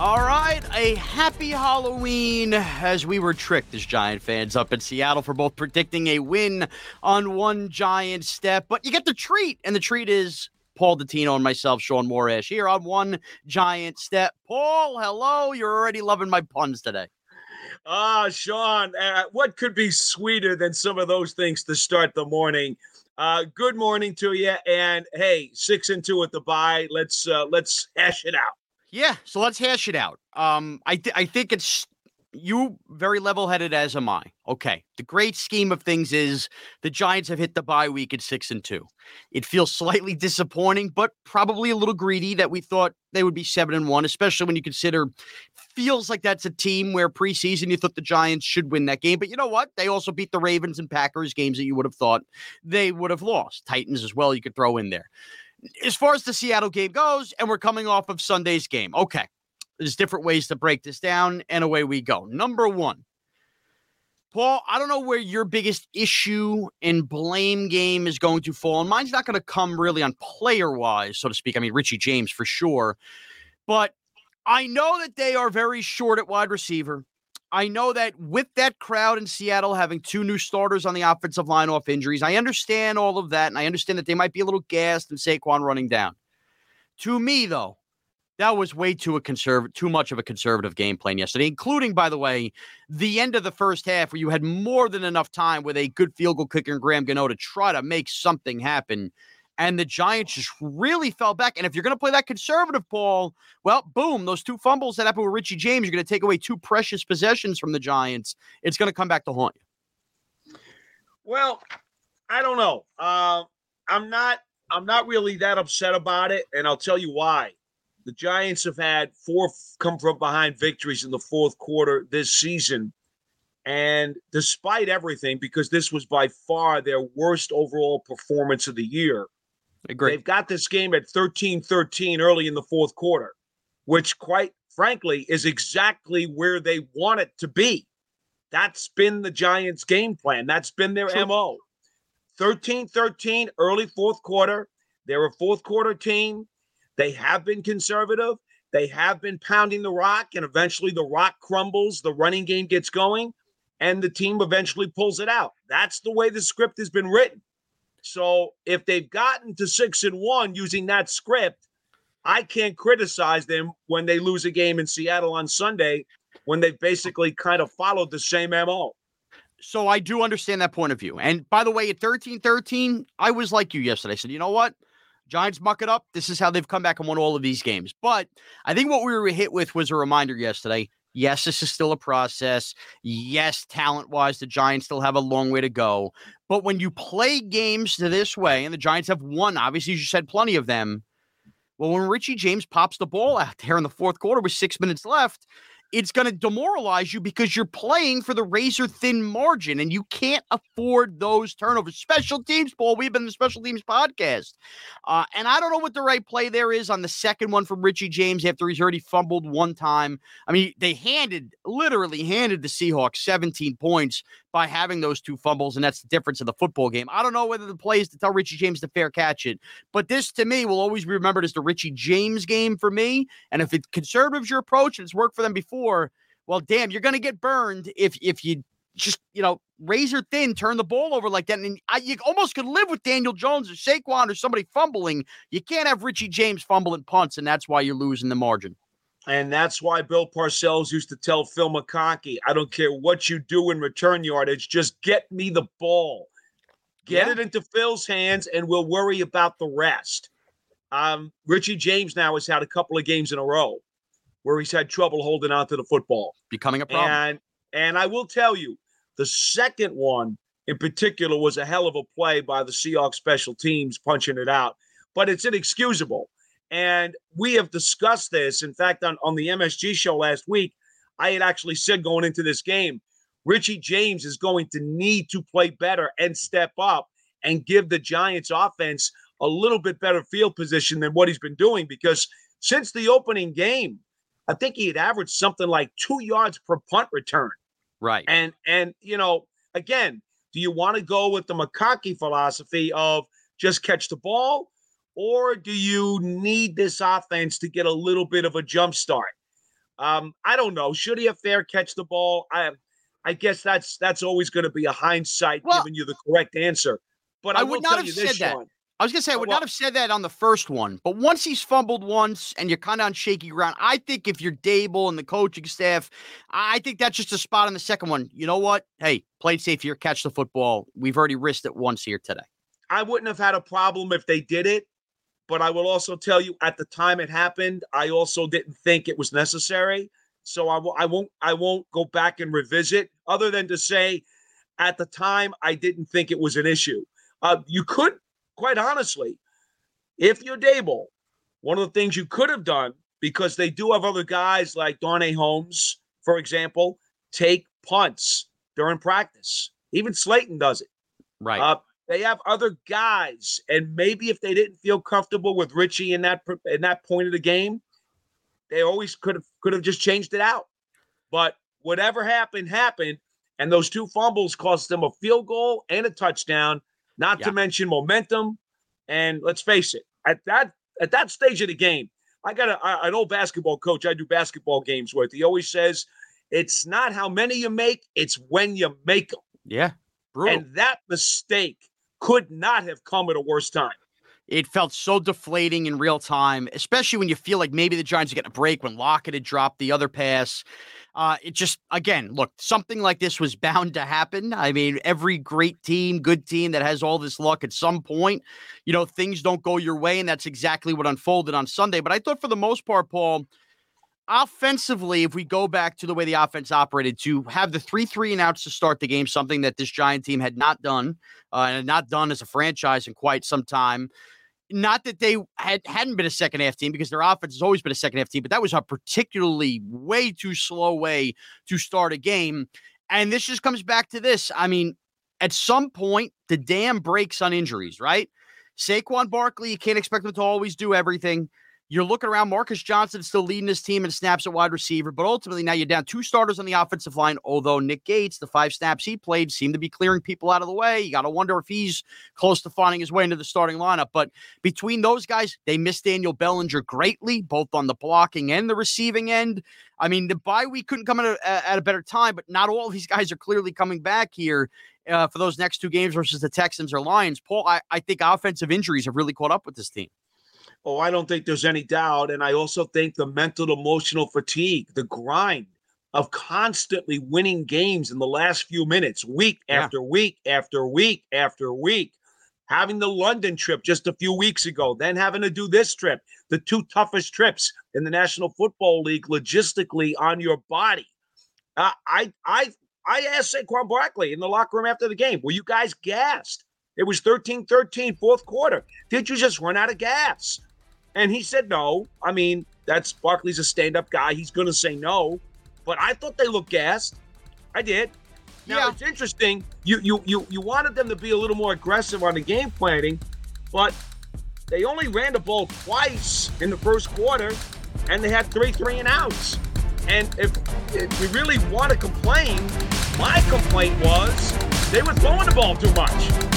All right, a happy Halloween as we were tricked as Giant fans up in Seattle for both predicting a win on one Giant step. But you get the treat, and the treat is Paul Dottino and myself, Shaun Morash, here on one Giant step. Paul, hello. You're already loving my puns today. Ah, Sean, uh, what could be sweeter than some of those things to start the morning? Uh, good morning to you, and hey, six and two at the bye. Let's uh, let's hash it out. Yeah, so let's hash it out. Um, I th- I think it's you very level headed as am I. Okay, the great scheme of things is the Giants have hit the bye week at six and two. It feels slightly disappointing, but probably a little greedy that we thought they would be seven and one, especially when you consider feels like that's a team where preseason you thought the Giants should win that game. But you know what? They also beat the Ravens and Packers games that you would have thought they would have lost. Titans as well, you could throw in there as far as the Seattle game goes, and we're coming off of Sunday's game. Okay. There's different ways to break this down, and away we go. Number one, Paul, I don't know where your biggest issue and blame game is going to fall. And mine's not going to come really on player wise, so to speak. I mean, Richie James for sure. But I know that they are very short at wide receiver. I know that with that crowd in Seattle having two new starters on the offensive line off injuries, I understand all of that. And I understand that they might be a little gassed and Saquon running down. To me, though, that was way too a conservative, too much of a conservative game plan yesterday, including, by the way, the end of the first half where you had more than enough time with a good field goal kicker and Graham Gano to try to make something happen and the Giants just really fell back. And if you're going to play that conservative, Paul, well, boom, those two fumbles that happened with Richie James, you're going to take away two precious possessions from the Giants. It's going to come back to haunt you. Well, I don't know. Uh, I'm not. I'm not really that upset about it, and I'll tell you why. The Giants have had four come from behind victories in the fourth quarter this season. And despite everything, because this was by far their worst overall performance of the year, Agree. They've got this game at 13 13 early in the fourth quarter, which, quite frankly, is exactly where they want it to be. That's been the Giants' game plan. That's been their True. MO. 13 13, early fourth quarter. They're a fourth quarter team. They have been conservative. They have been pounding the rock, and eventually the rock crumbles. The running game gets going, and the team eventually pulls it out. That's the way the script has been written. So if they've gotten to six and one using that script, I can't criticize them when they lose a game in Seattle on Sunday when they've basically kind of followed the same MO. So I do understand that point of view. And by the way, at 13 13, I was like you yesterday. I said, you know what? Giants muck it up. This is how they've come back and won all of these games. But I think what we were hit with was a reminder yesterday Yes, this is still a process. Yes, talent wise, the Giants still have a long way to go. But when you play games this way, and the Giants have won, obviously, you said plenty of them. Well, when Richie James pops the ball out there in the fourth quarter with six minutes left, it's going to demoralize you because you're playing for the razor thin margin and you can't afford those turnovers. Special teams, Paul. We've been the special teams podcast. Uh, and I don't know what the right play there is on the second one from Richie James after he's already fumbled one time. I mean, they handed, literally handed the Seahawks 17 points by having those two fumbles, and that's the difference in the football game. I don't know whether the play is to tell Richie James to fair catch it, but this to me will always be remembered as the Richie James game for me. And if it's conservatives your approach and it's worked for them before, well, damn, you're going to get burned if if you just you know razor thin turn the ball over like that. And I, you almost could live with Daniel Jones or Saquon or somebody fumbling. You can't have Richie James fumbling punts, and that's why you're losing the margin. And that's why Bill Parcells used to tell Phil McConkey, I don't care what you do in return yardage, just get me the ball. Get Yeah. it into Phil's hands, and we'll worry about the rest. Um, Richie James now has had a couple of games in a row where he's had trouble holding on to the football. Becoming a problem. And and I will tell you, the second one in particular was a hell of a play by the Seahawks special teams punching it out, but it's inexcusable. And we have discussed this. In fact, on, on the MSG show last week, I had actually said going into this game, Richie James is going to need to play better and step up and give the Giants offense a little bit better field position than what he's been doing because since the opening game, I think he had averaged something like two yards per punt return. right. And and you know, again, do you want to go with the McConkey philosophy of just catch the ball, or do you need this offense to get a little bit of a jump start? Um, I don't know. Should he have fair catch the ball? I I guess that's that's always going to be a hindsight Well, giving you the correct answer. But I, I would not have you this, said that. Shaun. I was gonna say I Uh, would well- not have said that on the first one, but once he's fumbled once and you're kind of on shaky ground, I think if you're Daboll and the coaching staff, I think that's just a spot on the second one. You know what? Hey, play it safe here, catch the football. We've already risked it once here today. I wouldn't have had a problem if they did it, but I will also tell you at the time it happened, I also didn't think it was necessary. So I w- I won't I won't go back and revisit other than to say at the time I didn't think it was an issue. Uh, you could quite honestly, if you're Daboll, one of the things you could have done because they do have other guys like Darnay Holmes, for example, take punts during practice. Even Slayton does it. Right. Uh, they have other guys, and maybe if they didn't feel comfortable with Richie in that in that point of the game, they always could have could have just changed it out. But whatever happened happened, and those two fumbles cost them a field goal and a touchdown. Not Yeah. to mention momentum. And let's face it, at that at that stage of the game, I got a, an old basketball coach I do basketball games with. He always says, "It's not how many you make; it's when you make them." yeah. Brutal. And that mistake could not have come at a worse time. it felt so deflating in real time, especially when you feel like maybe the Giants are getting a break when Lockett had dropped the other pass. Uh, it just, again, look, something like this was bound to happen. I mean, every great team, good team that has all this luck at some point, you know, things don't go your way. And that's exactly what unfolded on Sunday. But I thought for the most part, Paul, offensively, if we go back to the way the offense operated, to have the three three and outs to start the game, something that this Giant team had not done uh, and had not done as a franchise in quite some time. Not that they had hadn't been a second half team because their offense has always been a second half team, but that was a particularly way too slow way to start a game. And this just comes back to this. I mean, at some point, the dam breaks on injuries, right? Saquon Barkley, you can't expect him to always do everything. You're looking around. Marcus Johnson still leading his team in snaps at wide receiver, but ultimately now you're down two starters on the offensive line. Although Nick Gates, the five snaps he played, seemed to be clearing people out of the way. You got to wonder if he's close to finding his way into the starting lineup. But between those guys, they missed Daniel Bellinger greatly, both on the blocking and the receiving end. I mean, the bye week couldn't come at a, at a better time, but not all these guys are clearly coming back here uh, for those next two games versus the Texans or Lions. Paul, I, I think offensive injuries have really caught up with this team. Oh, I don't think there's any doubt. And I also think the mental, emotional fatigue, the grind of constantly winning games in the last few minutes, week Yeah. after week after week after week. Having the London trip just a few weeks ago, then having to do this trip, the two toughest trips in the National Football League logistically on your body. Uh, I, I, I asked Saquon Barkley in the locker room after the game, were you guys gassed? It was 13 13, fourth quarter. Did you just run out of gas? And he said no. I mean, that's Barkley's a stand-up guy. He's gonna say no. But I thought they looked gassed. I did. Now Yeah. it's interesting. You you you you wanted them to be a little more aggressive on the game planning, but they only ran the ball twice in the first quarter, and they had three three and outs. And if, if you really want to complain, my complaint was they were throwing the ball too much.